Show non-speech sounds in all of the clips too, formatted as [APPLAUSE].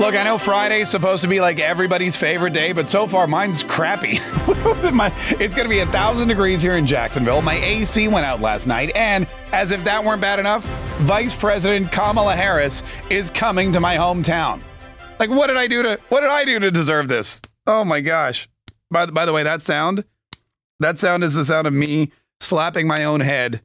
Look, I know Friday's supposed to be like everybody's favorite day, but so far mine's crappy. [LAUGHS] My- it's going to be a thousand degrees here in Jacksonville. My AC went out last night, and as if that weren't bad enough, Vice President Kamala Harris is coming to my hometown. Like, what did I do to what did I do to deserve this? Oh my gosh! By the, by the way, that sound, that sound is the sound of me slapping my own head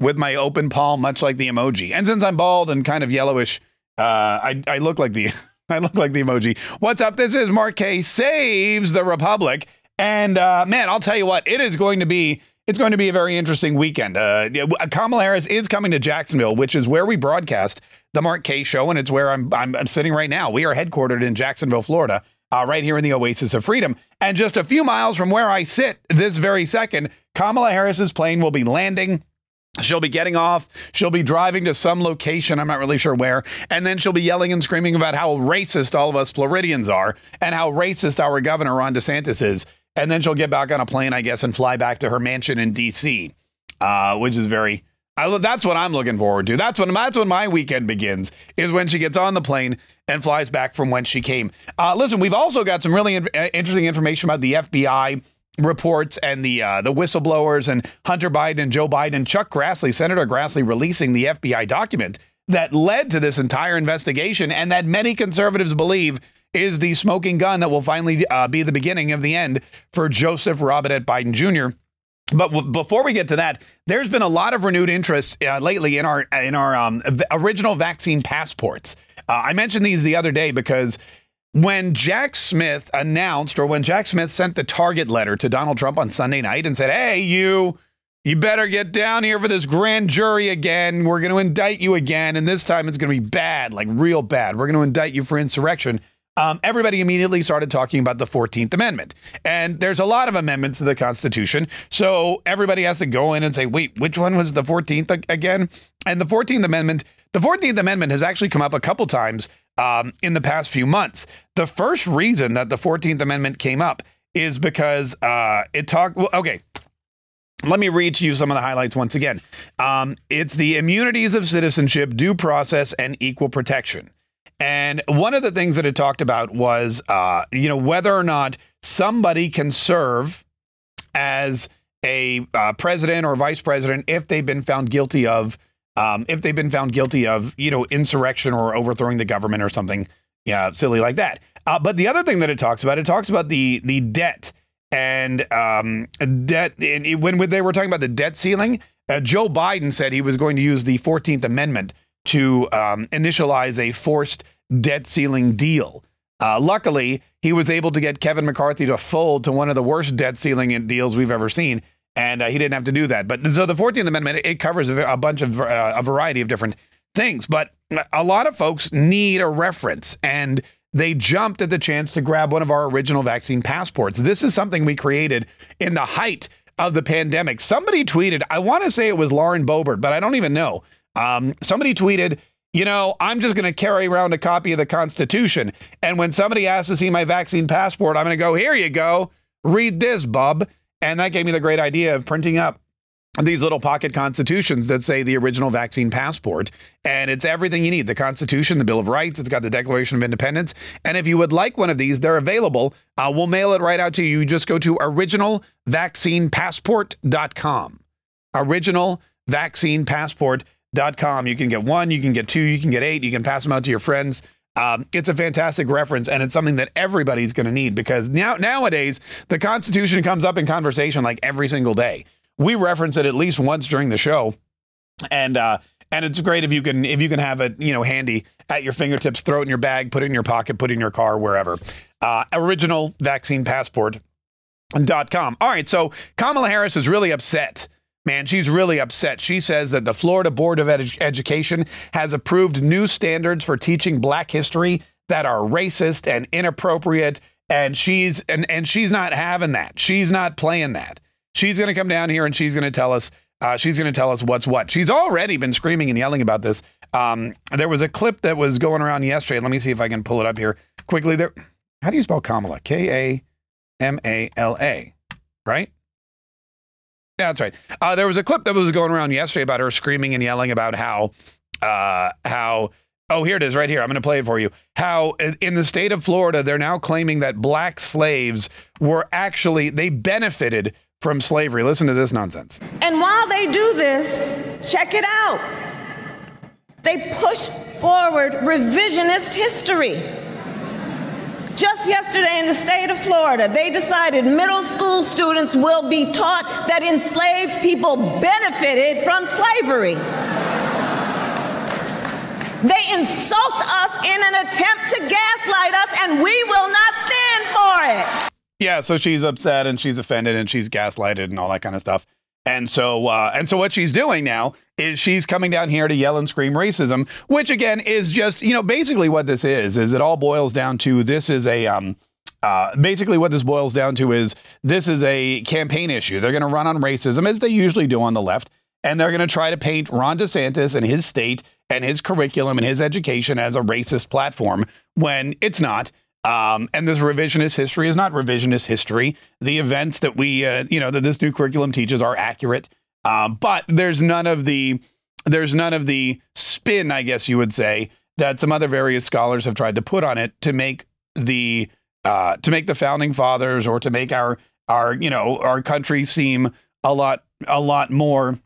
with my open palm, much like the emoji. And since I'm bald and kind of yellowish, uh, I I look like the [LAUGHS] I look like the emoji. What's up? This is Mark Kaye saves the Republic, and uh, man, I'll tell you what, it is going to be. It's going to be a very interesting weekend. Uh, Kamala Harris is coming to Jacksonville, which is where we broadcast the Mark Kaye Show, and it's where I'm, I'm, I'm sitting right now. We are headquartered in Jacksonville, Florida, uh, right here in the Oasis of Freedom. And just a few miles from where I sit this very second, Kamala Harris's plane will be landing. She'll be getting off. She'll be driving to some location. I'm not really sure where. And then she'll be yelling and screaming about how racist all of us Floridians are and how racist our governor, Ron DeSantis, is. And then she'll get back on a plane, I guess, and fly back to her mansion in D.C., uh, which is very. I, that's what I'm looking forward to. That's when that's when my weekend begins. Is when she gets on the plane and flies back from when she came. Uh, listen, we've also got some really in- interesting information about the FBI reports and the uh, the whistleblowers and Hunter Biden and Joe Biden Chuck Grassley, Senator Grassley, releasing the FBI document that led to this entire investigation and that many conservatives believe is the smoking gun that will finally uh, be the beginning of the end for Joseph Robinette Biden Jr. But w- before we get to that, there's been a lot of renewed interest uh, lately in our in our um, v- original vaccine passports. Uh, I mentioned these the other day because when Jack Smith announced, or when Jack Smith sent the target letter to Donald Trump on Sunday night and said, "Hey, you." You better get down here for this grand jury again. We're going to indict you again. And this time it's going to be bad, like real bad. We're going to indict you for insurrection um, everybody immediately started talking about the 14th Amendment. And there's a lot of amendments to the Constitution. So everybody has to go in and say, wait, which one was the 14th again? And the 14th Amendment, the 14th Amendment has actually come up a couple times um, in the past few months. The first reason that the 14th Amendment came up is because uh, it talked, well, okay. Let me read to you some of the highlights once again. Um, it's the immunities of citizenship, due process, and equal protection. And one of the things that it talked about was, uh, you know, whether or not somebody can serve as a uh, president or vice president if they've been found guilty of, um, if they've been found guilty of, you know, insurrection or overthrowing the government or something, yeah, silly like that. Uh, but the other thing that it talks about, it talks about the the debt and um, debt. And it, when they were talking about the debt ceiling, uh, Joe Biden said he was going to use the Fourteenth Amendment to um, initialize a forced debt ceiling deal. Uh, luckily, he was able to get Kevin McCarthy to fold to one of the worst debt ceiling deals we've ever seen, and uh, he didn't have to do that. But so the Fourteenth Amendment it covers a, bunch of uh, a variety of different things, but a lot of folks need a reference and. They jumped at the chance to grab one of our original vaccine passports. This is something we created in the height of the pandemic. Somebody tweeted, I want to say it was Lauren Boebert, but I don't even know. Um, somebody tweeted, you know, I'm just going to carry around a copy of the Constitution. And when somebody asks to see my vaccine passport, I'm going to go, here you go, read this, bub. And that gave me the great idea of printing up these little pocket constitutions that say the original vaccine passport. And it's everything you need the Constitution, the Bill of Rights, it's got the Declaration of Independence. And if you would like one of these, they're available. Uh, we'll mail it right out to you. You just go to originalvaccinepassport.com. Original Vaccine Passport com. You can get one, you can get two, you can get eight, you can pass them out to your friends. Um, it's a fantastic reference, and it's something that everybody's going to need because now nowadays the Constitution comes up in conversation like every single day. We reference it at least once during the show, and uh, and it's great if you can if you can have it you know handy at your fingertips, throw it in your bag, put it in your pocket, put it in your car, wherever. Uh, original vaccine passport.com. All right, so Kamala Harris is really upset Man, she's really upset. She says that the Florida Board of Ed- Education has approved new standards for teaching black history that are racist and inappropriate and she's and, and she's not having that. She's not playing that. She's going to come down here and she's going to tell us uh, she's going to tell us what's what. She's already been screaming and yelling about this. Um, there was a clip that was going around yesterday. Let me see if I can pull it up here quickly. There, how do you spell Kamala? K A M A L A, right? Yeah, that's right. Uh, there was a clip that was going around yesterday about her screaming and yelling about how uh, how Oh, here it is right here. I'm going to play it for you. How in the state of Florida, they're now claiming that black slaves were actually, they benefited from slavery. Listen to this nonsense. And while they do this, check it out. They push forward revisionist history. Just yesterday in the state of Florida, they decided middle school students will be taught that enslaved people benefited from slavery. They insult us in an attempt to gaslight us, and we will not stand for it. Yeah, so she's upset and she's offended and she's gaslighted and all that kind of stuff. And so, uh, and so, what she's doing now is she's coming down here to yell and scream racism, which again is just, you know, basically what this is. Is it all boils down to this is a, um, uh, basically what this boils down to is this is a campaign issue. They're going to run on racism as they usually do on the left, and they're going to try to paint Ron DeSantis and his state and his curriculum and his education as a racist platform when it's not. Um, and this revisionist history is not revisionist history. The events that we, uh, you know, that this new curriculum teaches are accurate, um, but there's none of the there's none of the spin, I guess you would say, that some other various scholars have tried to put on it to make the uh, to make the founding fathers or to make our our you know our country seem a lot a lot more,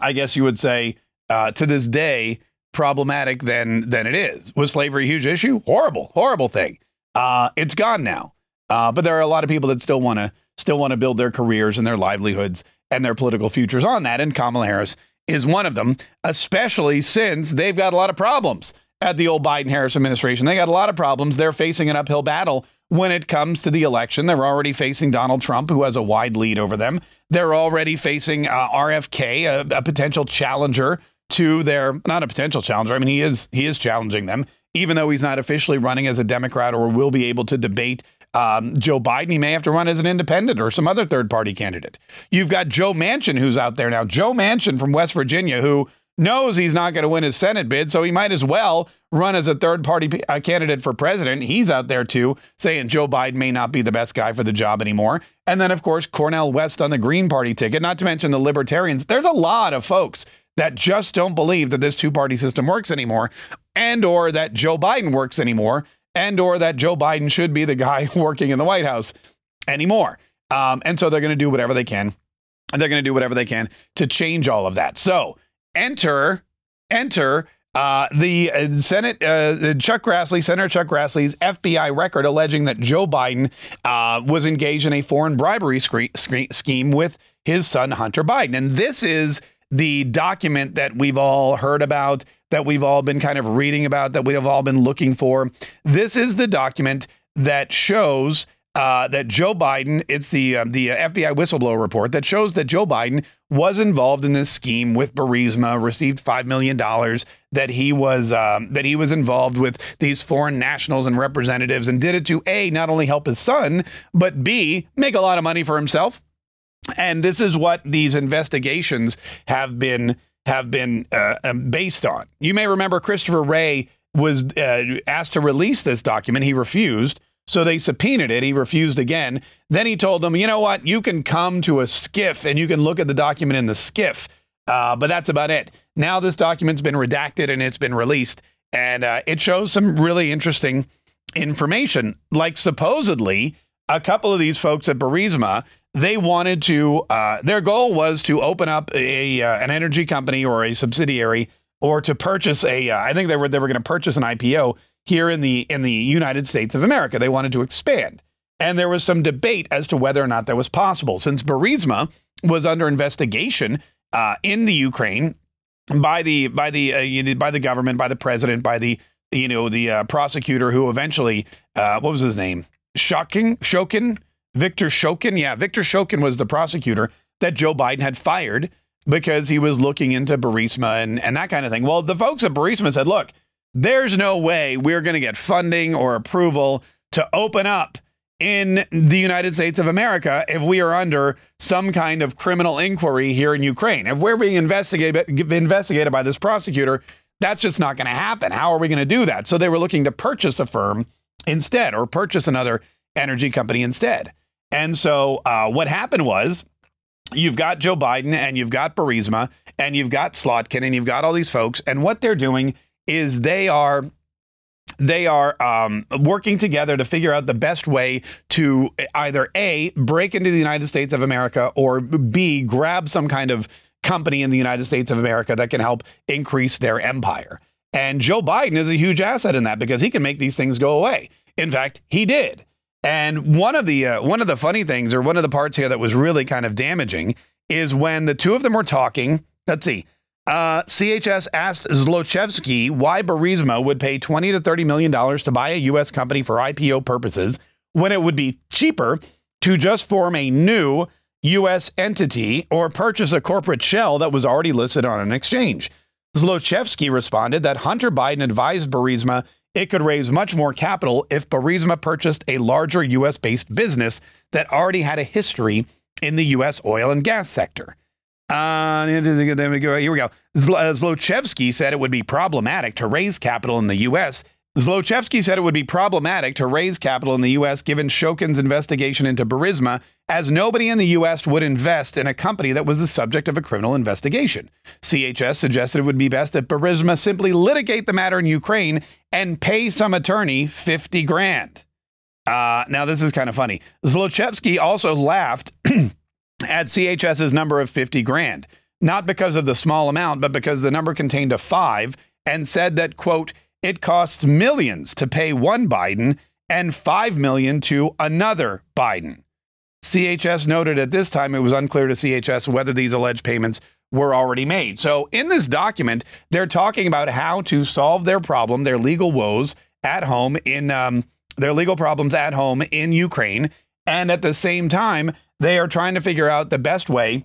I guess you would say, uh, to this day problematic than than it is. Was slavery a huge issue? Horrible, horrible thing. Uh, it's gone now. Uh, but there are a lot of people that still want to still want to build their careers and their livelihoods and their political futures on that. And Kamala Harris is one of them, especially since they've got a lot of problems at the old Biden Harris administration. They got a lot of problems. They're facing an uphill battle when it comes to the election. They're already facing Donald Trump, who has a wide lead over them. They're already facing uh, RFK, a, a potential challenger to their not a potential challenger. I mean, he is he is challenging them even though he's not officially running as a Democrat or will be able to debate um, Joe Biden, he may have to run as an independent or some other third party candidate. You've got Joe Manchin, who's out there now. Joe Manchin from West Virginia, who knows he's not going to win his Senate bid, so he might as well run as a third party uh, candidate for president. He's out there too, saying Joe Biden may not be the best guy for the job anymore. And then, of course, Cornel West on the Green Party ticket, not to mention the Libertarians. There's a lot of folks that just don't believe that this two party system works anymore and or that Joe Biden works anymore and or that Joe Biden should be the guy [LAUGHS] working in the White House anymore. Um, and so they're going to do whatever they can. And they're going to do whatever they can to change all of that. So enter, enter uh, the uh, Senate, uh, Chuck Grassley, Senator Chuck Grassley's FBI record alleging that Joe Biden uh, was engaged in a foreign bribery scheme with his son, Hunter Biden. And this is the document that we've all heard about, that we've all been kind of reading about, that we have all been looking for. This is the document that shows uh, that Joe Biden, it's the uh, the FBI whistleblower report that shows that Joe Biden was involved in this scheme with Burisma, received five million dollars, that he was um, that he was involved with these foreign nationals and representatives, and did it to a not only help his son, but b make a lot of money for himself and this is what these investigations have been have been uh, um, based on. You may remember Christopher Wray was uh, asked to release this document. He refused. So they subpoenaed it. He refused again. Then he told them, you know what? You can come to a SCIF and you can look at the document in the SCIF. Uh, but that's about it. Now this document's been redacted and it's been released. And uh, it shows some really interesting information. Like supposedly, a couple of these folks at Burisma they wanted to uh, their goal was to open up a uh, an energy company or a subsidiary or to purchase a uh, I think they were they were going to purchase an IPO here in the in the United States of America. They wanted to expand. And there was some debate as to whether or not that was possible since Burisma was under investigation uh, in the Ukraine by the by the uh, by the government, by the president, by the you know the uh, prosecutor who eventually what was his name? Shocking Shokin Victor Shokin. Yeah, Victor Shokin was the prosecutor that Joe Biden had fired because he was looking into Burisma and, and that kind of thing. Well, the folks at Burisma said, look, there's no way we're going to get funding or approval to open up in the United States of America if we are under some kind of criminal inquiry here in Ukraine. If we're being investigated investigated by this prosecutor, that's just not going to happen. How are we going to do that? So they were looking to purchase a firm instead or purchase another energy company instead. And so uh, what happened was you've got Joe Biden and you've got Burisma and you've got Slotkin and you've got all these folks. And what they're doing is they are they are um, working together to figure out the best way to either a break into the United States of America or b grab some kind of company in the United States of America that can help increase their empire. And Joe Biden is a huge asset in that because he can make these things go away. In fact, he did. And one of the uh, one of the funny things, or one of the parts here that was really kind of damaging, is when the two of them were talking. Let's see. Uh, CHS asked Zlochevsky why Burisma would pay 20 to 30 million dollars to buy a U.S. company for IPO purposes when it would be cheaper to just form a new U.S. entity or purchase a corporate shell that was already listed on an exchange. Zlochevsky responded that Hunter Biden advised Burisma it could raise much more capital if Burisma purchased a larger U.S. based business that already had a history in the U.S. oil and gas sector. Uh, here we go. Zlochevsky said it would be problematic to raise capital in the U.S. Zlochevsky said it would be problematic to raise capital in the U.S. given Shokin's investigation into Burisma, as nobody in the U.S. would invest in a company that was the subject of a criminal investigation. CHS suggested it would be best if Burisma simply litigate the matter in Ukraine and pay some attorney 50 grand. Uh, now, this is kind of funny. Zlochevsky also laughed [CLEARS THROAT] at CHS's number of 50 grand, not because of the small amount, but because the number contained a five, and said that, quote, it costs millions to pay one Biden and 5 million to another Biden. CHS noted at this time it was unclear to CHS whether these alleged payments were already made. So in this document, they're talking about how to solve their problem, their legal woes at home in um, their legal problems at home in Ukraine, and at the same time, they are trying to figure out the best way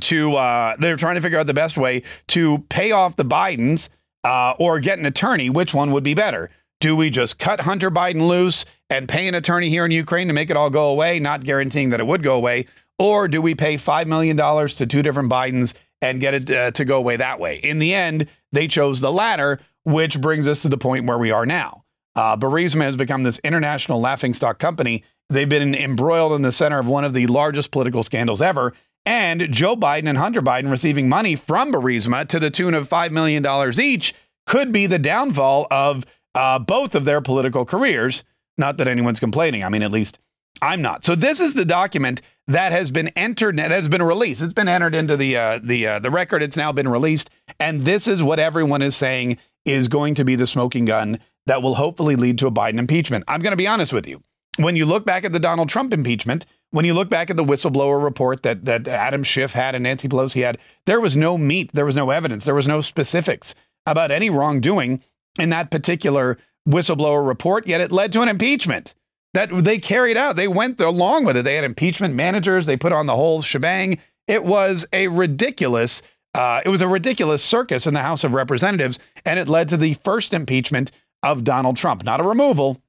to uh, they're trying to figure out the best way to pay off the Bidens uh, or get an attorney. Which one would be better? Do we just cut Hunter Biden loose and pay an attorney here in Ukraine to make it all go away, not guaranteeing that it would go away? Or do we pay $5 million to two different Bidens and get it uh, to go away that way? In the end, they chose the latter, which brings us to the point where we are now. Uh, Burisma has become this international laughingstock company. They've been embroiled in the center of one of the largest political scandals ever. And Joe Biden and Hunter Biden receiving money from Burisma to the tune of $5 million each could be the downfall of uh, both of their political careers. Not that anyone's complaining. I mean, at least I'm not. So this is the document that has been entered, that has been released. It's been entered into the uh, the uh, the record. It's now been released, and this is what everyone is saying is going to be the smoking gun that will hopefully lead to a Biden impeachment. I'm going to be honest with you. When you look back at the Donald Trump impeachment, when you look back at the whistleblower report that that Adam Schiff had and Nancy Pelosi had, there was no meat, there was no evidence, there was no specifics about any wrongdoing in that particular whistleblower report, yet it led to an impeachment that they carried out. They went along with it. They had impeachment managers, they put on the whole shebang. It was a ridiculous uh, it was a ridiculous circus in the House of Representatives, and it led to the first impeachment of Donald Trump. Not a removal,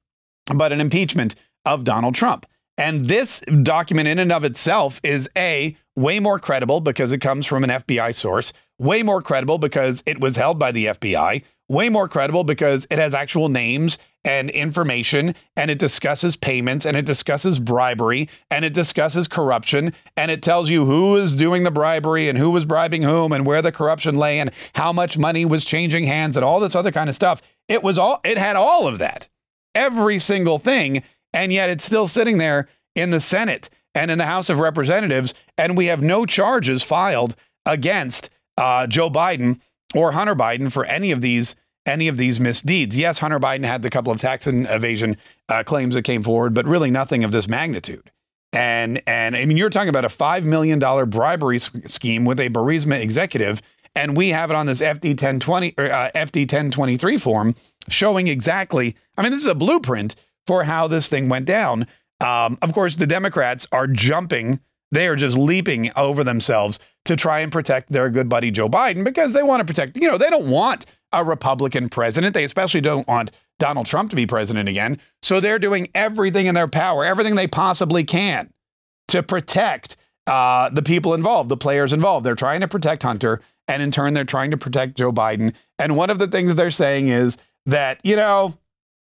but an impeachment of Donald Trump. And this document, in and of itself, is A, way more credible because it comes from an FBI source, way more credible because it was held by the FBI, way more credible because it has actual names and information and it discusses payments and it discusses bribery and it discusses corruption and it tells you who is doing the bribery and who was bribing whom and where the corruption lay and how much money was changing hands and all this other kind of stuff. It was all it had all of that. Every single thing and yet it's still sitting there in the Senate and in the House of Representatives and we have no charges filed against uh, Joe Biden or Hunter Biden for any of these any of these misdeeds. Yes, Hunter Biden had the couple of tax and evasion uh, claims that came forward, but really nothing of this magnitude. And and I mean, you're talking about a five million dollar bribery scheme with a Burisma executive, and we have it on this FD 1020 or uh, FD 1023 form showing exactly. I mean, this is a blueprint for how this thing went down. Um, of course, the Democrats are jumping; they are just leaping over themselves to try and protect their good buddy Joe Biden because they want to protect, you know, they don't want a Republican president. They especially don't want Donald Trump to be president again. So they're doing everything in their power, everything they possibly can to protect uh, the people involved, the players involved. They're trying to protect Hunter, and in turn, they're trying to protect Joe Biden. And one of the things they're saying is that, you know,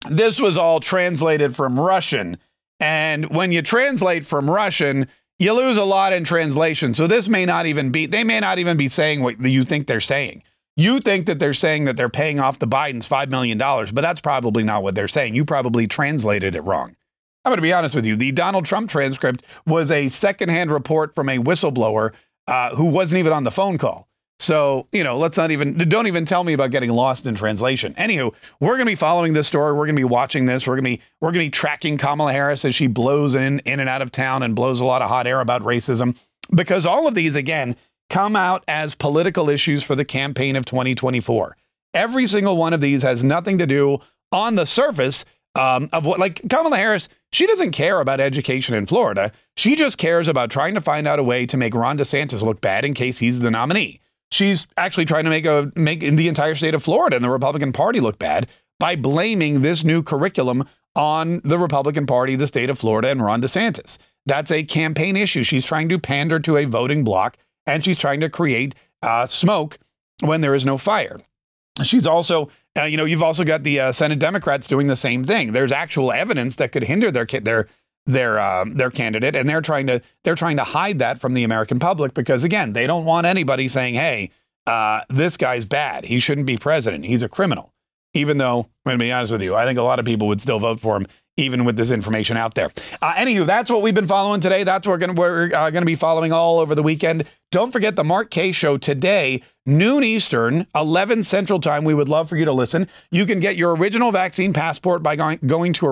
this was all translated from Russian. And when you translate from Russian, you lose a lot in translation. So this may not even be, they may not even be saying what you think they're saying. You think that they're saying that they're paying off the Bidens $5 million, but that's probably not what they're saying. You probably translated it wrong. I'm going to be honest with you. The Donald Trump transcript was a secondhand report from a whistleblower uh, who wasn't even on the phone call. So, you know, let's not even, don't even tell me about getting lost in translation. Anywho, we're going to be following this story. We're going to be watching this. We're going to be, we're going to be tracking Kamala Harris as she blows in, in and out of town and blows a lot of hot air about racism because all of these, again, come out as political issues for the campaign of 2024. Every single one of these has nothing to do on the surface um, of what, like Kamala Harris, she doesn't care about education in Florida. She just cares about trying to find out a way to make Ron DeSantis look bad in case he's the nominee. She's actually trying to make a make the entire state of Florida and the Republican Party look bad by blaming this new curriculum on the Republican Party, the state of Florida, and Ron DeSantis. That's a campaign issue. She's trying to pander to a voting bloc and she's trying to create uh, smoke when there is no fire. She's also, uh, you know, you've also got the uh, Senate Democrats doing the same thing. There's actual evidence that could hinder their their their um, their candidate, and they're trying to they're trying to hide that from the American public because again, they don't want anybody saying, "Hey, uh, this guy's bad. He shouldn't be president. He's a criminal." Even though, I'm going to be honest with you, I think a lot of people would still vote for him even with this information out there. Uh, anywho, that's what we've been following today. That's what we're going we're uh, to be following all over the weekend. Don't forget the Mark Kaye show today, noon Eastern, 11 Central Time. We would love for you to listen. You can get your original vaccine passport by going, going to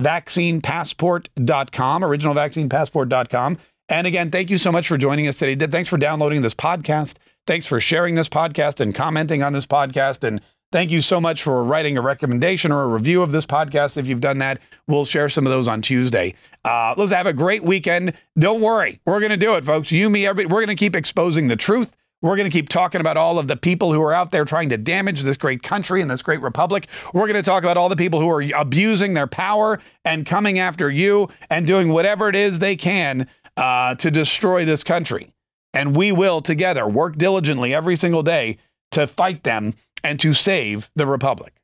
originalvaccinepassport.com, originalvaccinepassport.com. And again, thank you so much for joining us today. Thanks for downloading this podcast. Thanks for sharing this podcast and commenting on this podcast and Thank you so much for writing a recommendation or a review of this podcast. If you've done that, we'll share some of those on Tuesday. Uh, let's have a great weekend. Don't worry, we're going to do it, folks. You, me, everybody. We're going to keep exposing the truth. We're going to keep talking about all of the people who are out there trying to damage this great country and this great republic. We're going to talk about all the people who are abusing their power and coming after you and doing whatever it is they can uh, to destroy this country. And we will together work diligently every single day to fight them and to save the Republic.